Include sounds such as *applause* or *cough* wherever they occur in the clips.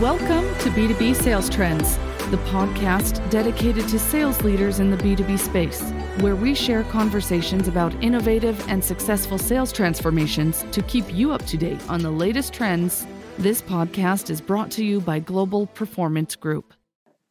Welcome to B2B Sales Trends, the podcast dedicated to sales leaders in the B2B space, where we share conversations about innovative and successful sales transformations to keep you up to date on the latest trends. This podcast is brought to you by Global Performance Group.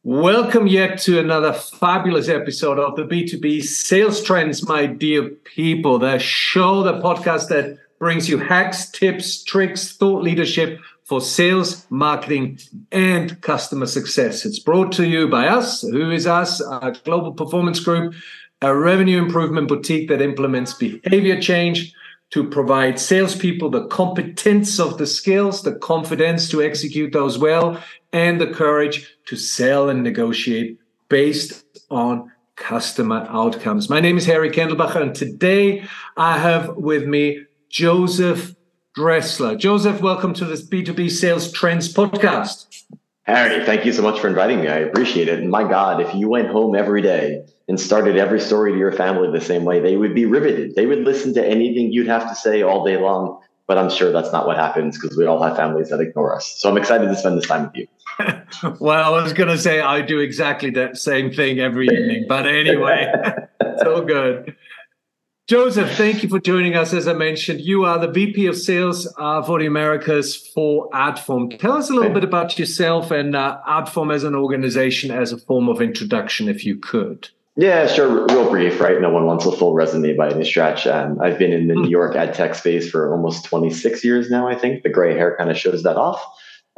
Welcome yet to another fabulous episode of the B2B Sales Trends, my dear people. The show, the podcast that brings you hacks, tips, tricks, thought leadership for sales, marketing, and customer success. It's brought to you by us. Who is us? Our Global Performance Group, a revenue improvement boutique that implements behavior change to provide salespeople the competence of the skills, the confidence to execute those well, and the courage to sell and negotiate based on customer outcomes. My name is Harry Kendelbacher, and today I have with me Joseph Dressler. Joseph, welcome to this B2B Sales Trends podcast. Harry, thank you so much for inviting me. I appreciate it. And my God, if you went home every day and started every story to your family the same way, they would be riveted. They would listen to anything you'd have to say all day long. But I'm sure that's not what happens because we all have families that ignore us. So I'm excited to spend this time with you. *laughs* well, I was going to say I do exactly that same thing every evening. But anyway, *laughs* so good. Joseph, thank you for joining us. As I mentioned, you are the VP of Sales uh, for the Americas for Adform. Tell us a little bit about yourself and uh, Adform as an organization as a form of introduction, if you could. Yeah, sure. Real brief, right? No one wants a full resume by any stretch. Um, I've been in the New York ad tech space for almost 26 years now, I think. The gray hair kind of shows that off.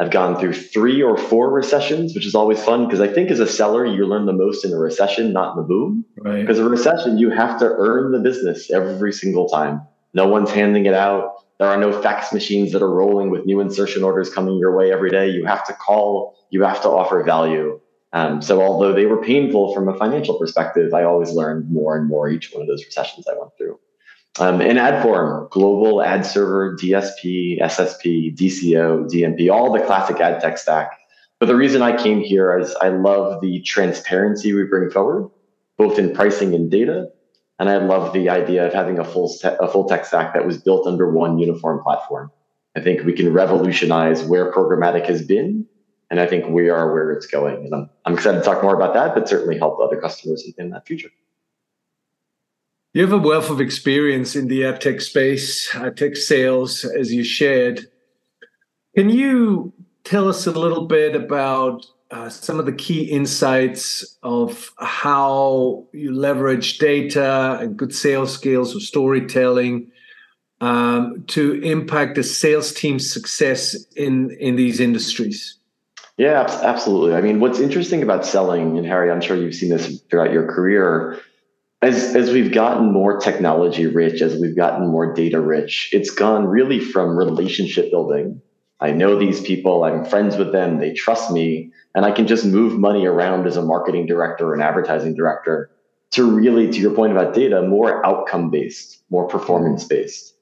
I've gone through three or four recessions, which is always fun because I think as a seller, you learn the most in a recession, not in the boom. Right. Because a recession, you have to earn the business every single time. No one's handing it out. There are no fax machines that are rolling with new insertion orders coming your way every day. You have to call, you have to offer value. Um, so although they were painful from a financial perspective, I always learned more and more each one of those recessions I went through. Um, in Adform, global ad server, DSP, SSP, DCO, DMP, all the classic ad tech stack. But the reason I came here is I love the transparency we bring forward, both in pricing and data. And I love the idea of having a full, te- a full tech stack that was built under one uniform platform. I think we can revolutionize where programmatic has been. And I think we are where it's going. And I'm, I'm excited to talk more about that, but certainly help other customers in that future. You have a wealth of experience in the ad tech space, ad tech sales, as you shared. Can you tell us a little bit about uh, some of the key insights of how you leverage data and good sales skills or storytelling um, to impact the sales team's success in in these industries? Yeah, absolutely. I mean, what's interesting about selling, and Harry, I'm sure you've seen this throughout your career, as as we've gotten more technology rich, as we've gotten more data rich, it's gone really from relationship building. I know these people, I'm friends with them, they trust me, and I can just move money around as a marketing director or an advertising director to really, to your point about data, more outcome based, more performance based.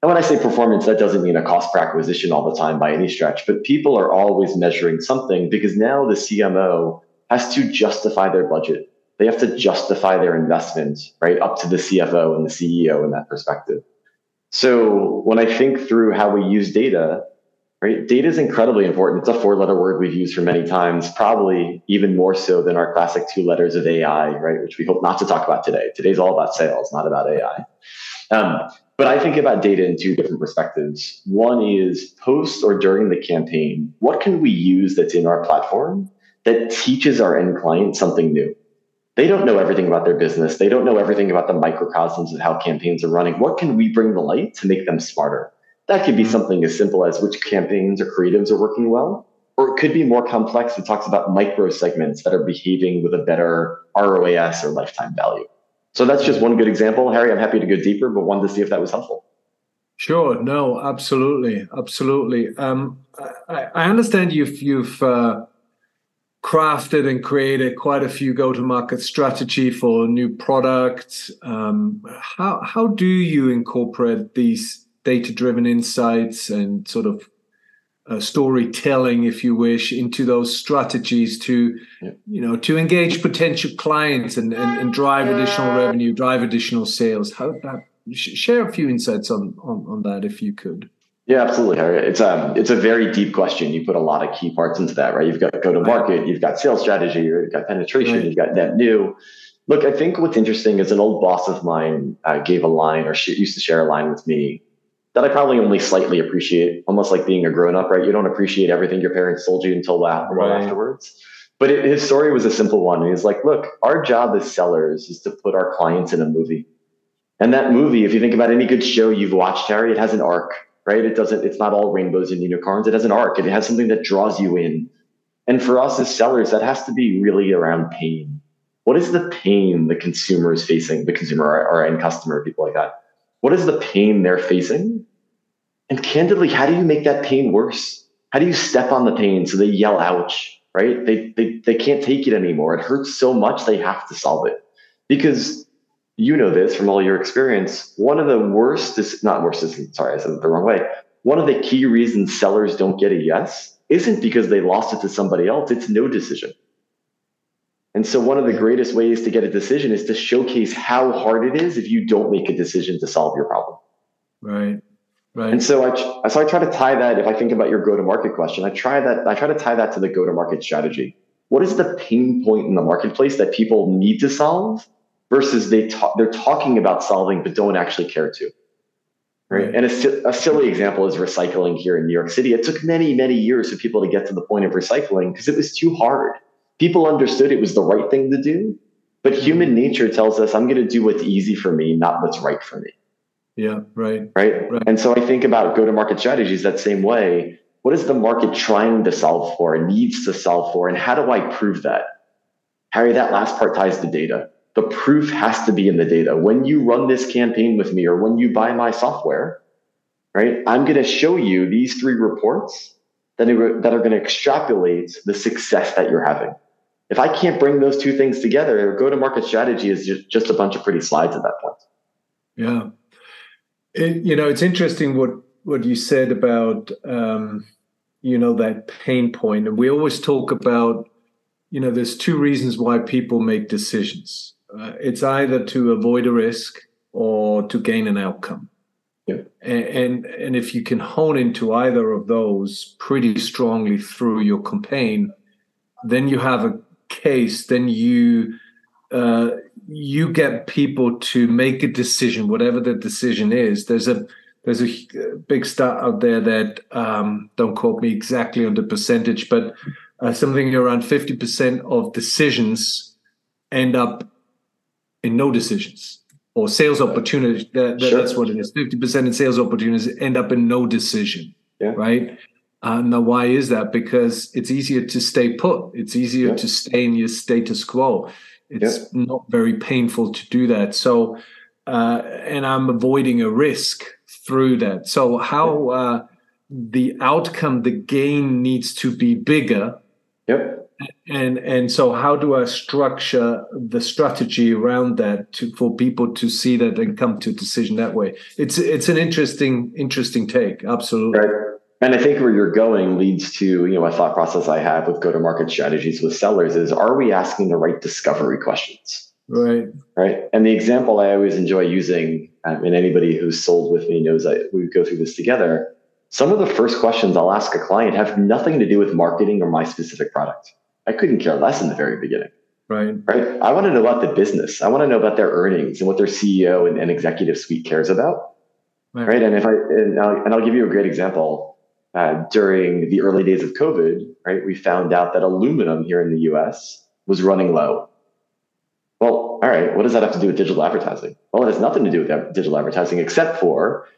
And when I say performance, that doesn't mean a cost per acquisition all the time by any stretch, but people are always measuring something because now the CMO has to justify their budget they have to justify their investment right up to the CFO and the CEO in that perspective. So when I think through how we use data, right, data is incredibly important. It's a four-letter word we've used for many times, probably even more so than our classic two letters of AI, right, which we hope not to talk about today. Today's all about sales, not about AI. Um, but I think about data in two different perspectives. One is post or during the campaign, what can we use that's in our platform that teaches our end client something new? They don't know everything about their business. They don't know everything about the microcosms of how campaigns are running. What can we bring the light to make them smarter? That could be mm-hmm. something as simple as which campaigns or creatives are working well, or it could be more complex and talks about micro segments that are behaving with a better ROAS or lifetime value. So that's just one good example. Harry, I'm happy to go deeper, but wanted to see if that was helpful. Sure. No, absolutely, absolutely. Um, I, I, understand you've you've uh, crafted and created quite a few go-to-market strategy for new products. Um, how how do you incorporate these data-driven insights and sort of uh, storytelling, if you wish, into those strategies to yeah. you know to engage potential clients and, and, and drive additional revenue, drive additional sales? How that share a few insights on, on on that if you could. Yeah, absolutely, Harry. It's um it's a very deep question. You put a lot of key parts into that, right? You've got go to market, you've got sales strategy, you've got penetration, right. you've got net new. Look, I think what's interesting is an old boss of mine uh, gave a line or she used to share a line with me that I probably only slightly appreciate, almost like being a grown up, right? You don't appreciate everything your parents told you until well right. afterwards. But it, his story was a simple one. He's like, look, our job as sellers is to put our clients in a movie. And that movie, if you think about any good show you've watched, Harry, it has an arc, right? It doesn't, it's not all rainbows and unicorns. It has an arc. It has something that draws you in. And for us as sellers, that has to be really around pain. What is the pain the consumer is facing, the consumer or end customer, people like that? What is the pain they're facing? And candidly, how do you make that pain worse? How do you step on the pain so they yell ouch, right? They, they, they can't take it anymore. It hurts so much, they have to solve it. Because you know this from all your experience. One of the worst, is not worst, sorry, I said it the wrong way. One of the key reasons sellers don't get a yes isn't because they lost it to somebody else, it's no decision. And so, one of the greatest ways to get a decision is to showcase how hard it is if you don't make a decision to solve your problem. Right. Right. And so I, so I try to tie that. If I think about your go-to-market question, I try that. I try to tie that to the go-to-market strategy. What is the pain point in the marketplace that people need to solve versus they talk, they're talking about solving but don't actually care to? Right. And a, a silly example is recycling here in New York City. It took many, many years for people to get to the point of recycling because it was too hard. People understood it was the right thing to do, but human mm-hmm. nature tells us, I'm going to do what's easy for me, not what's right for me. Yeah, right. Right. right. And so I think about go to market strategies that same way. What is the market trying to solve for and needs to solve for? And how do I prove that? Harry, that last part ties to data. The proof has to be in the data. When you run this campaign with me or when you buy my software, right, I'm going to show you these three reports that are, that are going to extrapolate the success that you're having. If I can't bring those two things together, go to market strategy is just, just a bunch of pretty slides at that point. Yeah. It, you know, it's interesting what what you said about um, you know that pain point, and we always talk about you know there's two reasons why people make decisions. Uh, it's either to avoid a risk or to gain an outcome. Yeah. And, and and if you can hone into either of those pretty strongly through your campaign, then you have a case. Then you uh, you get people to make a decision, whatever the decision is. There's a there's a big stat out there that um, don't quote me exactly on the percentage, but uh, something around fifty percent of decisions end up in no decisions or sales opportunities. That, that, sure. That's what it is. Fifty percent in sales opportunities end up in no decision. Yeah. Right. Uh, now, why is that? Because it's easier to stay put. It's easier yeah. to stay in your status quo. It's yep. not very painful to do that. So, uh, and I'm avoiding a risk through that. So, how uh, the outcome, the gain needs to be bigger. Yep. And and so, how do I structure the strategy around that to for people to see that and come to a decision that way? It's it's an interesting interesting take. Absolutely. Right. And I think where you're going leads to, you know, a thought process I have with go-to-market strategies with sellers is are we asking the right discovery questions? Right. Right. And the example I always enjoy using, um, and anybody who's sold with me knows that we go through this together. Some of the first questions I'll ask a client have nothing to do with marketing or my specific product. I couldn't care less in the very beginning. Right. Right. I want to know about the business. I want to know about their earnings and what their CEO and, and executive suite cares about. Right. right. And if I and I'll, and I'll give you a great example uh, during the early days of COVID, right, we found out that aluminum here in the US was running low. Well, all right, what does that have to do with digital advertising? Well, it has nothing to do with digital advertising except for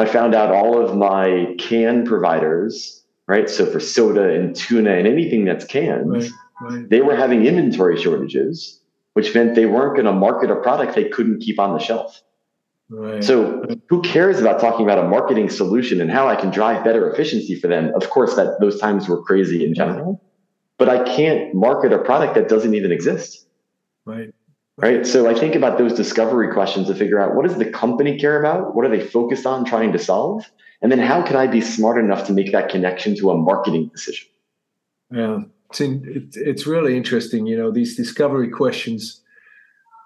I found out all of my can providers, right? So for soda and tuna and anything that's canned, right, right. they were having inventory shortages, which meant they weren't going to market a product they couldn't keep on the shelf. Right. So who cares about talking about a marketing solution and how I can drive better efficiency for them? Of course, that those times were crazy in general, but I can't market a product that doesn't even exist. Right. Right. So I think about those discovery questions to figure out what does the company care about? What are they focused on trying to solve? And then how can I be smart enough to make that connection to a marketing decision? Yeah. It's, in, it's really interesting. You know, these discovery questions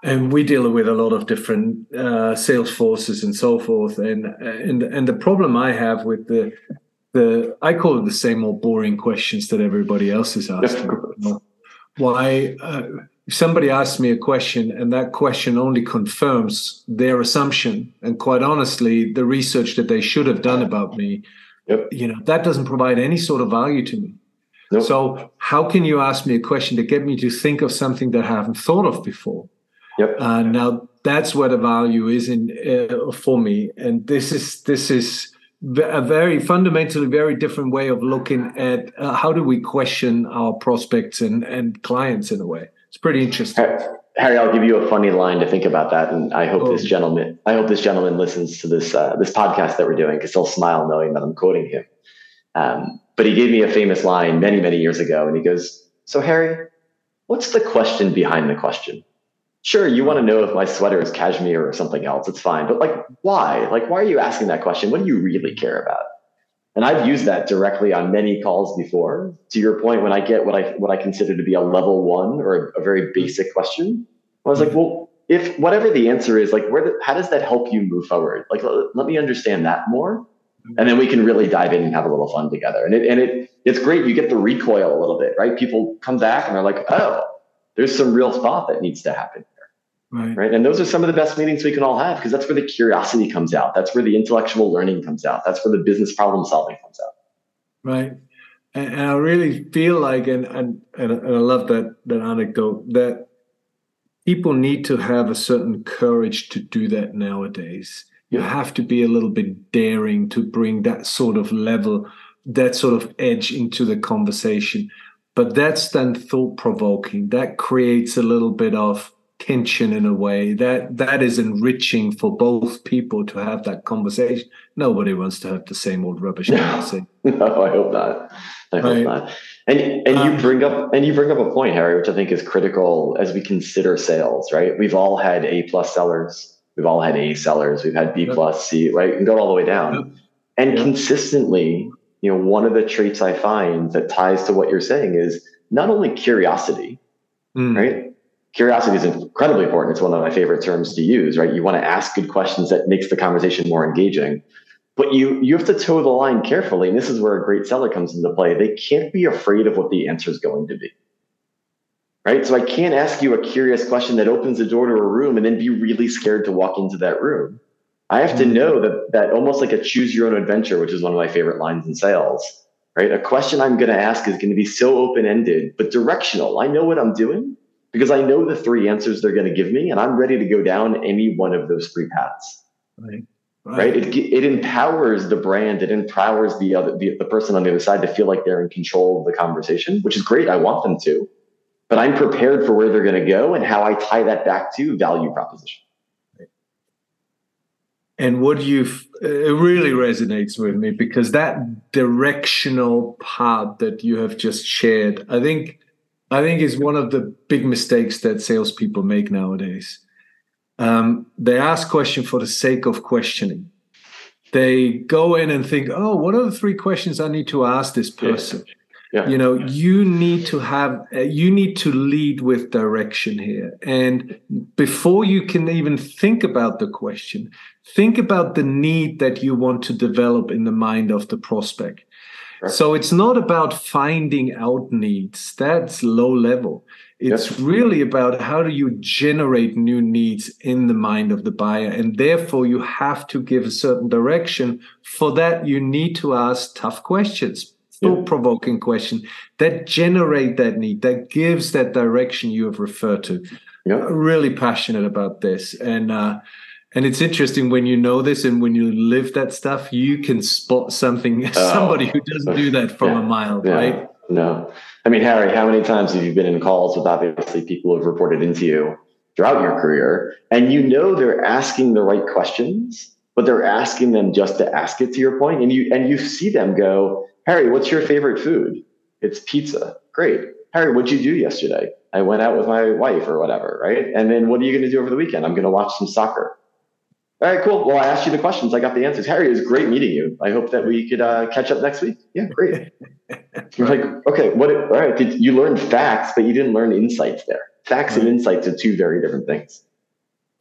and we deal with a lot of different uh, sales forces and so forth. And and and the problem I have with the the I call it the same old boring questions that everybody else is asking. Why? Uh, if somebody asks me a question and that question only confirms their assumption, and quite honestly, the research that they should have done about me, yep. you know, that doesn't provide any sort of value to me. Nope. So, how can you ask me a question to get me to think of something that I haven't thought of before? Yep. Uh, now that's where the value is in uh, for me, and this is this is a very fundamentally very different way of looking at uh, how do we question our prospects and and clients in a way. It's pretty interesting. Harry, I'll give you a funny line to think about that, and I hope oh. this gentleman, I hope this gentleman listens to this uh, this podcast that we're doing because he'll smile knowing that I'm quoting him. Um, but he gave me a famous line many many years ago, and he goes, "So Harry, what's the question behind the question?" sure, you want to know if my sweater is cashmere or something else. It's fine. But like, why? Like, why are you asking that question? What do you really care about? And I've used that directly on many calls before. To your point, when I get what I what I consider to be a level one or a, a very basic question, I was like, well, if whatever the answer is, like, where the, how does that help you move forward? Like, let, let me understand that more, and then we can really dive in and have a little fun together. And it and it it's great. You get the recoil a little bit, right? People come back and they're like, oh, there's some real thought that needs to happen Right. right. And those are some of the best meetings we can all have because that's where the curiosity comes out. That's where the intellectual learning comes out. That's where the business problem solving comes out. Right. And, and I really feel like, and, and, and I love that, that anecdote, that people need to have a certain courage to do that nowadays. You have to be a little bit daring to bring that sort of level, that sort of edge into the conversation. But that's then thought provoking. That creates a little bit of tension in a way that that is enriching for both people to have that conversation. Nobody wants to have the same old rubbish no, *laughs* no i hope not. I hope right. not. And and um, you bring up and you bring up a point harry which i think is critical as we consider sales right? We've all had a plus sellers. We've all had a sellers. We've had b plus c right? And go all the way down. Yep. and yep. consistently you know one of the traits i find that ties to what you're saying is not only curiosity mm. right curiosity is incredibly important. It's one of my favorite terms to use, right? You want to ask good questions that makes the conversation more engaging. But you you have to toe the line carefully, and this is where a great seller comes into play. They can't be afraid of what the answer is going to be. Right? So I can't ask you a curious question that opens the door to a room and then be really scared to walk into that room. I have to mm-hmm. know that that almost like a choose your own adventure, which is one of my favorite lines in sales. Right? A question I'm going to ask is going to be so open-ended, but directional. I know what I'm doing because I know the three answers they're going to give me, and I'm ready to go down any one of those three paths. Right. Right. right? It, it empowers the brand. It empowers the other the, the person on the other side to feel like they're in control of the conversation, which is great. I want them to, but I'm prepared for where they're going to go and how I tie that back to value proposition. And what you've it really resonates with me because that directional part that you have just shared, I think I think is one of the big mistakes that salespeople make nowadays. Um, they ask question for the sake of questioning. They go in and think, "Oh, what are the three questions I need to ask this person?" Yeah. Yeah. You know, yeah. you need to have, uh, you need to lead with direction here. And before you can even think about the question, think about the need that you want to develop in the mind of the prospect. So it's not about finding out needs. That's low level. It's yep. really about how do you generate new needs in the mind of the buyer. And therefore, you have to give a certain direction. For that, you need to ask tough questions, thought provoking questions that generate that need, that gives that direction you have referred to. Yep. Really passionate about this. And, uh, and it's interesting when you know this and when you live that stuff, you can spot something, *laughs* oh. somebody who doesn't do that from yeah. a mile, yeah. right? No. I mean, Harry, how many times have you been in calls with obviously people who have reported into you throughout your career and you know they're asking the right questions, but they're asking them just to ask it to your point, and you and you see them go, Harry, what's your favorite food? It's pizza. Great. Harry, what'd you do yesterday? I went out with my wife or whatever, right? And then what are you going to do over the weekend? I'm going to watch some soccer. All right, cool. Well, I asked you the questions. I got the answers. Harry, it was great meeting you. I hope that we could uh, catch up next week. Yeah, great. *laughs* You're like, okay, what? All right, did you learned facts, but you didn't learn insights there. Facts right. and insights are two very different things.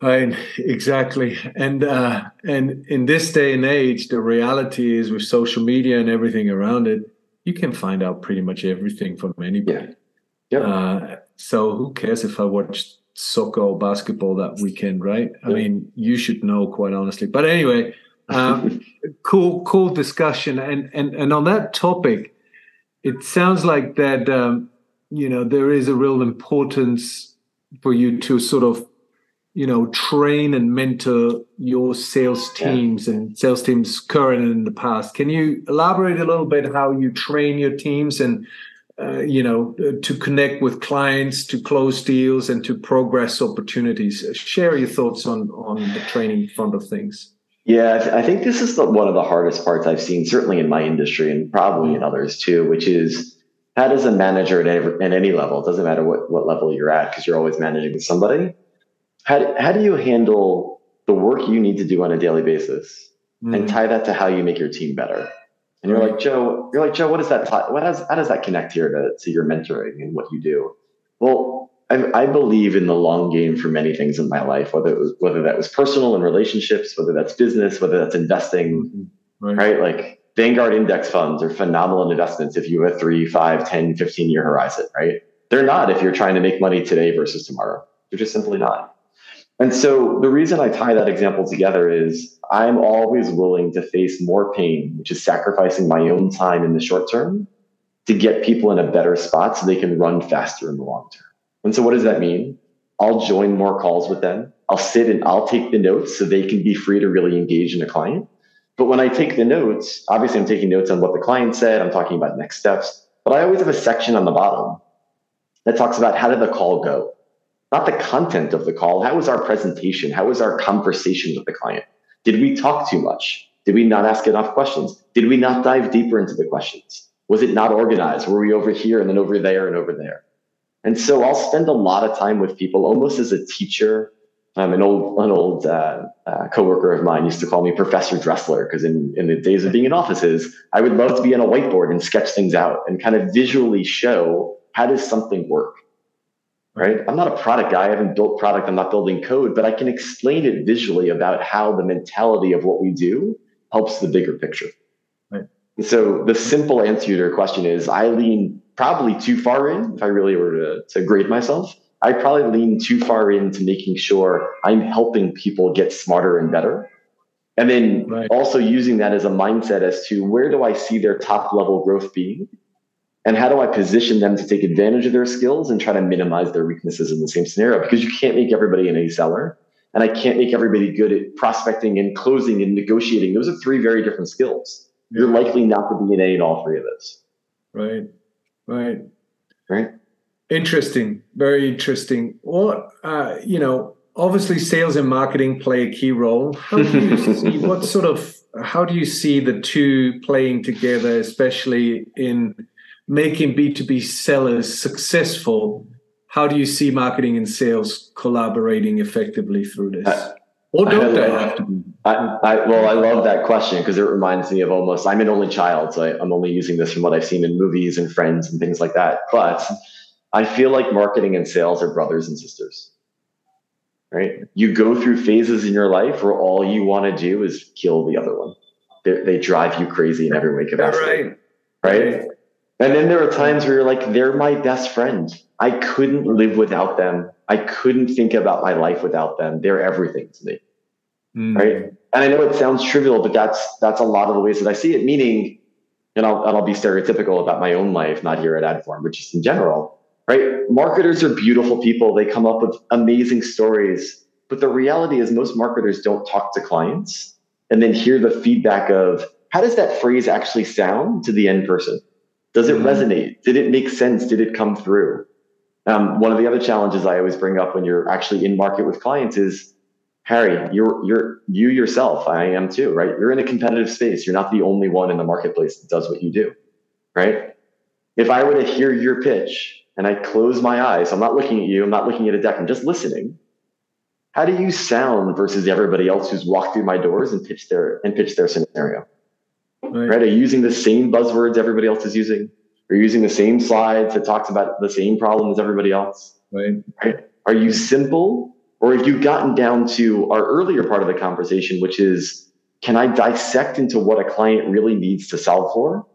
Right, exactly. And uh, and in this day and age, the reality is with social media and everything around it, you can find out pretty much everything from anybody. Yeah. Yep. Uh, so who cares if I watch soccer or basketball that weekend, right? I mean, you should know quite honestly. But anyway, um, *laughs* cool, cool discussion. And and and on that topic, it sounds like that um, you know there is a real importance for you to sort of you know train and mentor your sales teams yeah. and sales teams current and in the past can you elaborate a little bit how you train your teams and uh, you know to connect with clients to close deals and to progress opportunities share your thoughts on on the training front of things yeah i think this is the, one of the hardest parts i've seen certainly in my industry and probably in others too which is how does a manager at, every, at any level it doesn't matter what, what level you're at because you're always managing somebody how do, how do you handle the work you need to do on a daily basis mm. and tie that to how you make your team better? And you're like, Joe, you're like, Joe, what does that, tie, what has, how does that connect here to, to your mentoring and what you do? Well, I, I, believe in the long game for many things in my life, whether it was, whether that was personal and relationships, whether that's business, whether that's investing, mm-hmm. right. right? Like Vanguard index funds are phenomenal investments if you have a three, five, 10, 15 year horizon, right? They're not if you're trying to make money today versus tomorrow. They're just simply not. And so the reason I tie that example together is I'm always willing to face more pain, which is sacrificing my own time in the short term to get people in a better spot so they can run faster in the long term. And so what does that mean? I'll join more calls with them. I'll sit and I'll take the notes so they can be free to really engage in a client. But when I take the notes, obviously I'm taking notes on what the client said, I'm talking about next steps, but I always have a section on the bottom that talks about how did the call go? Not the content of the call. How was our presentation? How was our conversation with the client? Did we talk too much? Did we not ask enough questions? Did we not dive deeper into the questions? Was it not organized? Were we over here and then over there and over there? And so I'll spend a lot of time with people almost as a teacher. Um, an old, an old uh, uh, coworker of mine used to call me Professor Dressler because in, in the days of being in offices, I would love to be on a whiteboard and sketch things out and kind of visually show how does something work right? I'm not a product guy. I haven't built product. I'm not building code, but I can explain it visually about how the mentality of what we do helps the bigger picture. Right. So the simple answer to your question is I lean probably too far in. If I really were to, to grade myself, I probably lean too far into making sure I'm helping people get smarter and better. And then right. also using that as a mindset as to where do I see their top level growth being and how do I position them to take advantage of their skills and try to minimize their weaknesses in the same scenario? Because you can't make everybody an A seller, and I can't make everybody good at prospecting and closing and negotiating. Those are three very different skills. Yeah. You're likely not to be an A in all three of those. Right, right, right. Interesting, very interesting. What uh, you know, obviously, sales and marketing play a key role. How do you *laughs* see what sort of how do you see the two playing together, especially in making B2B sellers successful, how do you see marketing and sales collaborating effectively through this? Or don't they have to be? I, I, well, I love that question because it reminds me of almost, I'm an only child, so I, I'm only using this from what I've seen in movies and friends and things like that. But I feel like marketing and sales are brothers and sisters. Right? You go through phases in your life where all you want to do is kill the other one. They, they drive you crazy in every way capacity. Right. Right. And then there are times where you're like, they're my best friend. I couldn't live without them. I couldn't think about my life without them. They're everything to me. Mm. Right. And I know it sounds trivial, but that's that's a lot of the ways that I see it. Meaning, and I'll, and I'll be stereotypical about my own life, not here at Adform, but just in general. Right. Marketers are beautiful people. They come up with amazing stories. But the reality is most marketers don't talk to clients and then hear the feedback of how does that phrase actually sound to the end person? Does it mm-hmm. resonate? Did it make sense? Did it come through? Um, one of the other challenges I always bring up when you're actually in market with clients is, Harry, you're you're you yourself. I am too, right? You're in a competitive space. You're not the only one in the marketplace that does what you do, right? If I were to hear your pitch and I close my eyes, I'm not looking at you. I'm not looking at a deck. I'm just listening. How do you sound versus everybody else who's walked through my doors and pitched their and pitched their scenario? Right. right? Are you using the same buzzwords everybody else is using? Are you using the same slides that talks about the same problem as everybody else? Right. right? Are you simple Or have you've gotten down to our earlier part of the conversation, which is can I dissect into what a client really needs to solve for?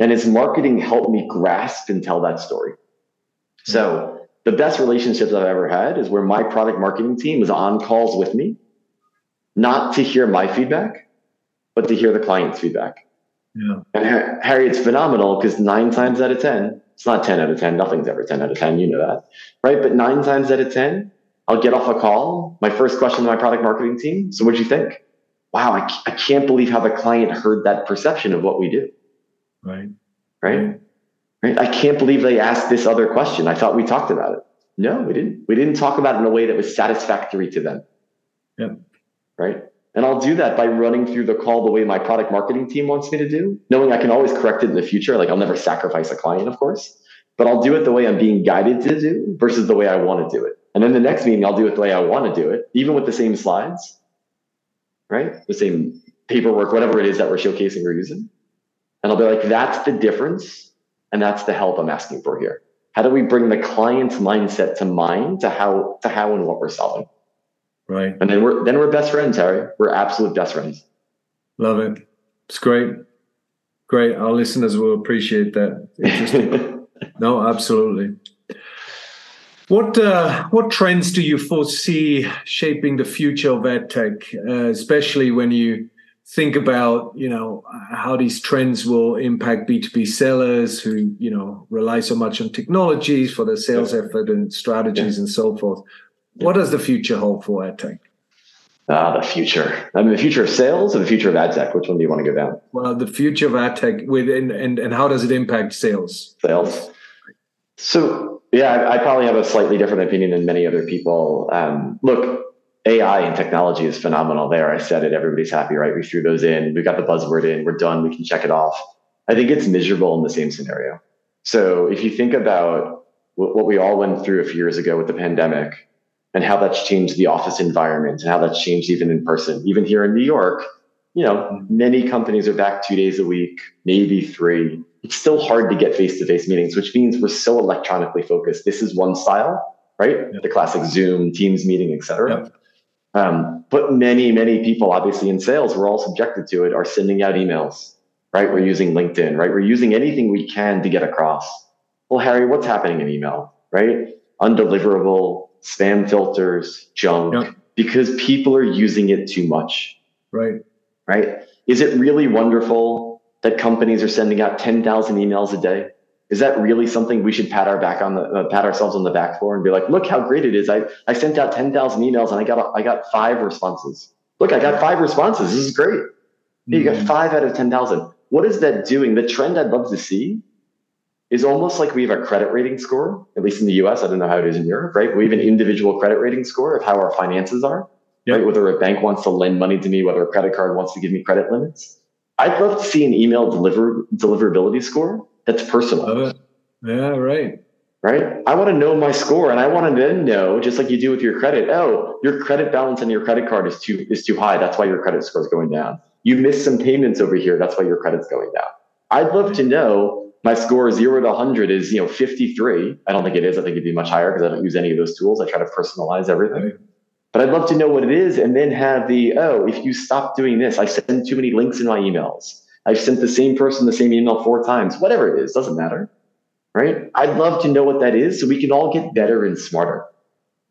And is marketing helped me grasp and tell that story? So the best relationships I've ever had is where my product marketing team is on calls with me, not to hear my feedback, but to hear the client's feedback. Yeah. And Harry, it's phenomenal because nine times out of 10, it's not 10 out of 10, nothing's ever 10 out of 10, you know that, right? But nine times out of 10, I'll get off a call. My first question to my product marketing team. So what'd you think? Wow, I, I can't believe how the client heard that perception of what we do. Right. Right. Right. I can't believe they asked this other question. I thought we talked about it. No, we didn't. We didn't talk about it in a way that was satisfactory to them. Yep. Right. And I'll do that by running through the call the way my product marketing team wants me to do, knowing I can always correct it in the future. Like I'll never sacrifice a client, of course, but I'll do it the way I'm being guided to do versus the way I want to do it. And then the next meeting, I'll do it the way I want to do it, even with the same slides, right? The same paperwork, whatever it is that we're showcasing or using. And I'll be like, that's the difference. And that's the help I'm asking for here. How do we bring the client's mindset to mind to how to how and what we're solving? Right. And then we're then we're best friends, Harry. We're absolute best friends. Love it. It's great. Great. Our listeners will appreciate that. Interesting. *laughs* no, absolutely. What uh, what trends do you foresee shaping the future of ad tech, uh, especially when you think about you know how these trends will impact B2B sellers who you know rely so much on technologies for their sales effort and strategies yeah. and so forth. What does the future hold for ad tech? Ah, the future. I mean, the future of sales or the future of ad tech? Which one do you want to go down? Well, the future of ad tech within and, and how does it impact sales? Sales. So yeah, I, I, probably have a slightly different opinion than many other people. Um, look, AI and technology is phenomenal there. I said it, everybody's happy, right? We threw those in, we got the buzzword in, we're done, we can check it off. I think it's miserable in the same scenario. So if you think about what we all went through a few years ago with the pandemic and how that's changed the office environment and how that's changed even in person, even here in New York, you know, many companies are back two days a week, maybe three it's still hard to get face-to-face meetings, which means we're so electronically focused. This is one style, right? Yep. The classic Zoom, Teams meeting, etc. Yep. Um, but many, many people, obviously in sales, we're all subjected to it, are sending out emails, right? We're using LinkedIn, right? We're using anything we can to get across. Well, Harry, what's happening in email, right? Undeliverable, spam filters, junk, yep. because people are using it too much. Right. Right. Is it really wonderful that companies are sending out 10,000 emails a day? Is that really something we should pat our back on the uh, pat ourselves on the back for and be like, look how great it is. I, I sent out 10,000 emails and I got, a, I got five responses. Look, I got five responses. This is great. Mm-hmm. You got mm-hmm. five out of 10,000. What is that doing? The trend I'd love to see is almost like we have a credit rating score, at least in the US. I don't know how it is in Europe, right? We have an individual credit rating score of how our finances are, yep. right? Whether a bank wants to lend money to me, whether a credit card wants to give me credit limits. I'd love to see an email deliver deliverability score that's personal. Love it. Yeah, right. Right. I want to know my score, and I want to then know, just like you do with your credit. Oh, your credit balance on your credit card is too is too high. That's why your credit score is going down. You missed some payments over here. That's why your credit's going down. I'd love to know my score zero to 100 is you know 53. I don't think it is. I think it'd be much higher because I don't use any of those tools. I try to personalize everything. Right. But I'd love to know what it is and then have the, oh, if you stop doing this, I send too many links in my emails. I've sent the same person the same email four times, whatever it is, doesn't matter. Right. I'd love to know what that is so we can all get better and smarter.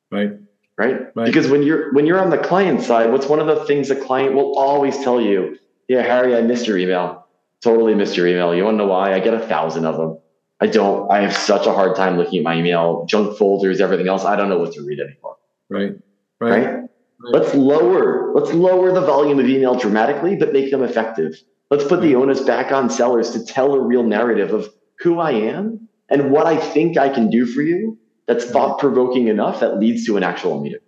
Right. Right. right. Because when you're when you're on the client side, what's one of the things the client will always tell you? Yeah, Harry, I missed your email. Totally missed your email. You want to know why? I get a thousand of them. I don't. I have such a hard time looking at my email, junk folders, everything else. I don't know what to read anymore. Right. Right. right? Let's lower, let's lower the volume of email dramatically, but make them effective. Let's put the onus back on sellers to tell a real narrative of who I am and what I think I can do for you that's thought provoking enough that leads to an actual meeting.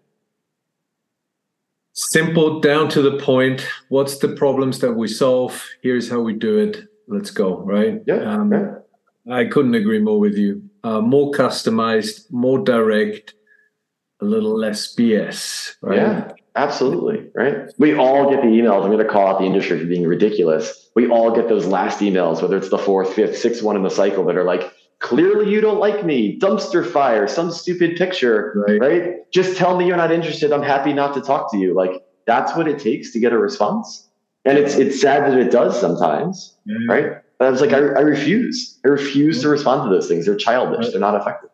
Simple, down to the point. What's the problems that we solve? Here's how we do it. Let's go, right? Yeah. Um, yeah. I couldn't agree more with you. Uh, more customized, more direct, a little less BS, right? Yeah, absolutely, right? We all get the emails. I'm going to call out the industry for being ridiculous. We all get those last emails, whether it's the fourth, fifth, sixth one in the cycle that are like, clearly you don't like me, dumpster fire, some stupid picture, right. right? Just tell me you're not interested. I'm happy not to talk to you. Like that's what it takes to get a response. And it's it's sad that it does sometimes, yeah. right? But I was like, I, I refuse. I refuse yeah. to respond to those things. They're childish. Right. They're not effective.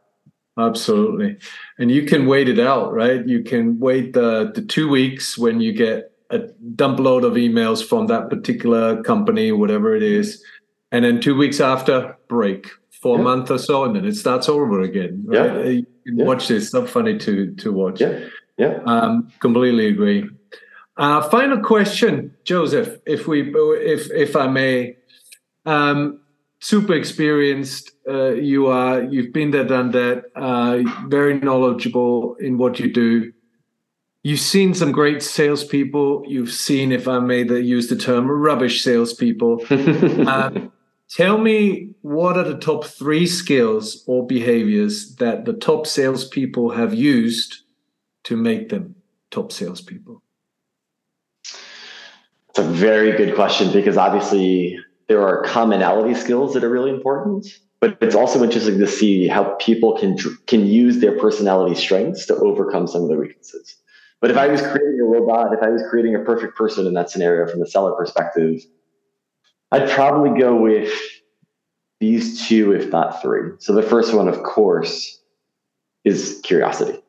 Absolutely. And you can wait it out, right? You can wait the, the two weeks when you get a dump load of emails from that particular company, whatever it is. And then two weeks after, break for yeah. a month or so, and then it starts over again. Right? Yeah. You can yeah. watch this. It's so funny to to watch. Yeah. Yeah. Um, completely agree. Uh, final question, Joseph, if we if if I may. Um, super experienced. Uh, you are. You've been there, done that. Uh, very knowledgeable in what you do. You've seen some great salespeople. You've seen, if I may use the term, rubbish salespeople. *laughs* um, tell me what are the top three skills or behaviors that the top salespeople have used to make them top salespeople? It's a very good question because obviously there are commonality skills that are really important, but it's also interesting to see how people can can use their personality strengths to overcome some of the weaknesses. But if I was creating a robot, if I was creating a perfect person in that scenario from the seller perspective, I'd probably go with these two, if not three. So the first one, of course, is curiosity.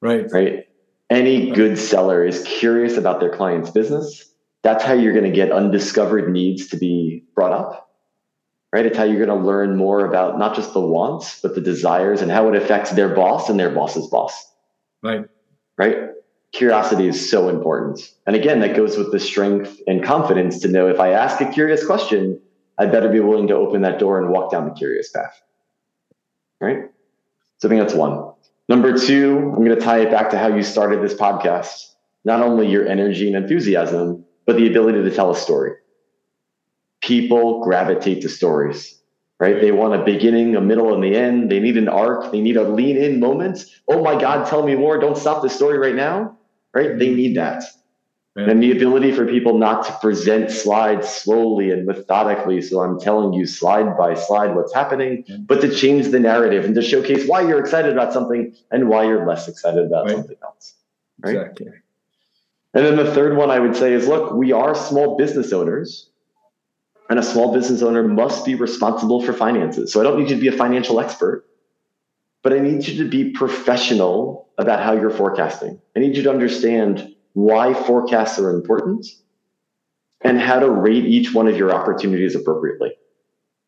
Right. Right. Any good seller is curious about their client's business that's how you're going to get undiscovered needs to be brought up right it's how you're going to learn more about not just the wants but the desires and how it affects their boss and their boss's boss right right curiosity is so important and again that goes with the strength and confidence to know if i ask a curious question i better be willing to open that door and walk down the curious path right so i think that's one number two i'm going to tie it back to how you started this podcast not only your energy and enthusiasm but the ability to tell a story. People gravitate to stories, right? They want a beginning, a middle, and the end. They need an arc. They need a lean in moment. Oh my God, tell me more. Don't stop the story right now, right? They need that. And the ability for people not to present slides slowly and methodically. So I'm telling you slide by slide what's happening, but to change the narrative and to showcase why you're excited about something and why you're less excited about right. something else. Right? Exactly. And then the third one I would say is look, we are small business owners, and a small business owner must be responsible for finances. So I don't need you to be a financial expert, but I need you to be professional about how you're forecasting. I need you to understand why forecasts are important and how to rate each one of your opportunities appropriately.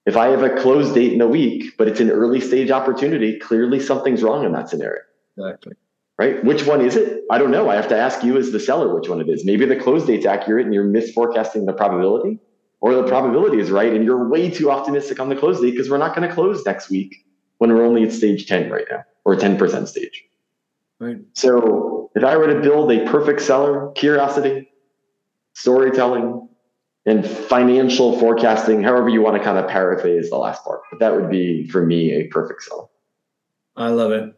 If I have a close date in a week, but it's an early stage opportunity, clearly something's wrong in that scenario. Exactly right? Which one is it? I don't know. I have to ask you as the seller which one it is. Maybe the close date's accurate and you're misforecasting the probability, or the probability is right and you're way too optimistic on the close date because we're not going to close next week when we're only at stage 10 right now or 10% stage. Right. So if I were to build a perfect seller, curiosity, storytelling, and financial forecasting, however you want to kind of paraphrase the last part, but that would be for me a perfect seller. I love it.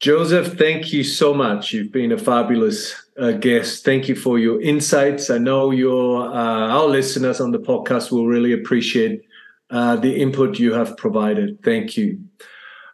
Joseph, thank you so much. You've been a fabulous uh, guest. Thank you for your insights. I know your uh, our listeners on the podcast will really appreciate uh, the input you have provided. Thank you.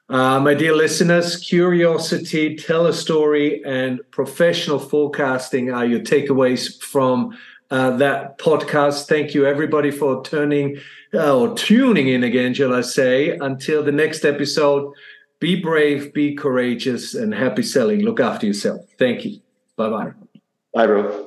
Uh, my dear listeners, curiosity, tell a story, and professional forecasting are your takeaways from uh, that podcast. Thank you, everybody, for turning uh, or tuning in again, shall I say. Until the next episode. Be brave, be courageous, and happy selling. Look after yourself. Thank you. Bye bye. Bye, bro.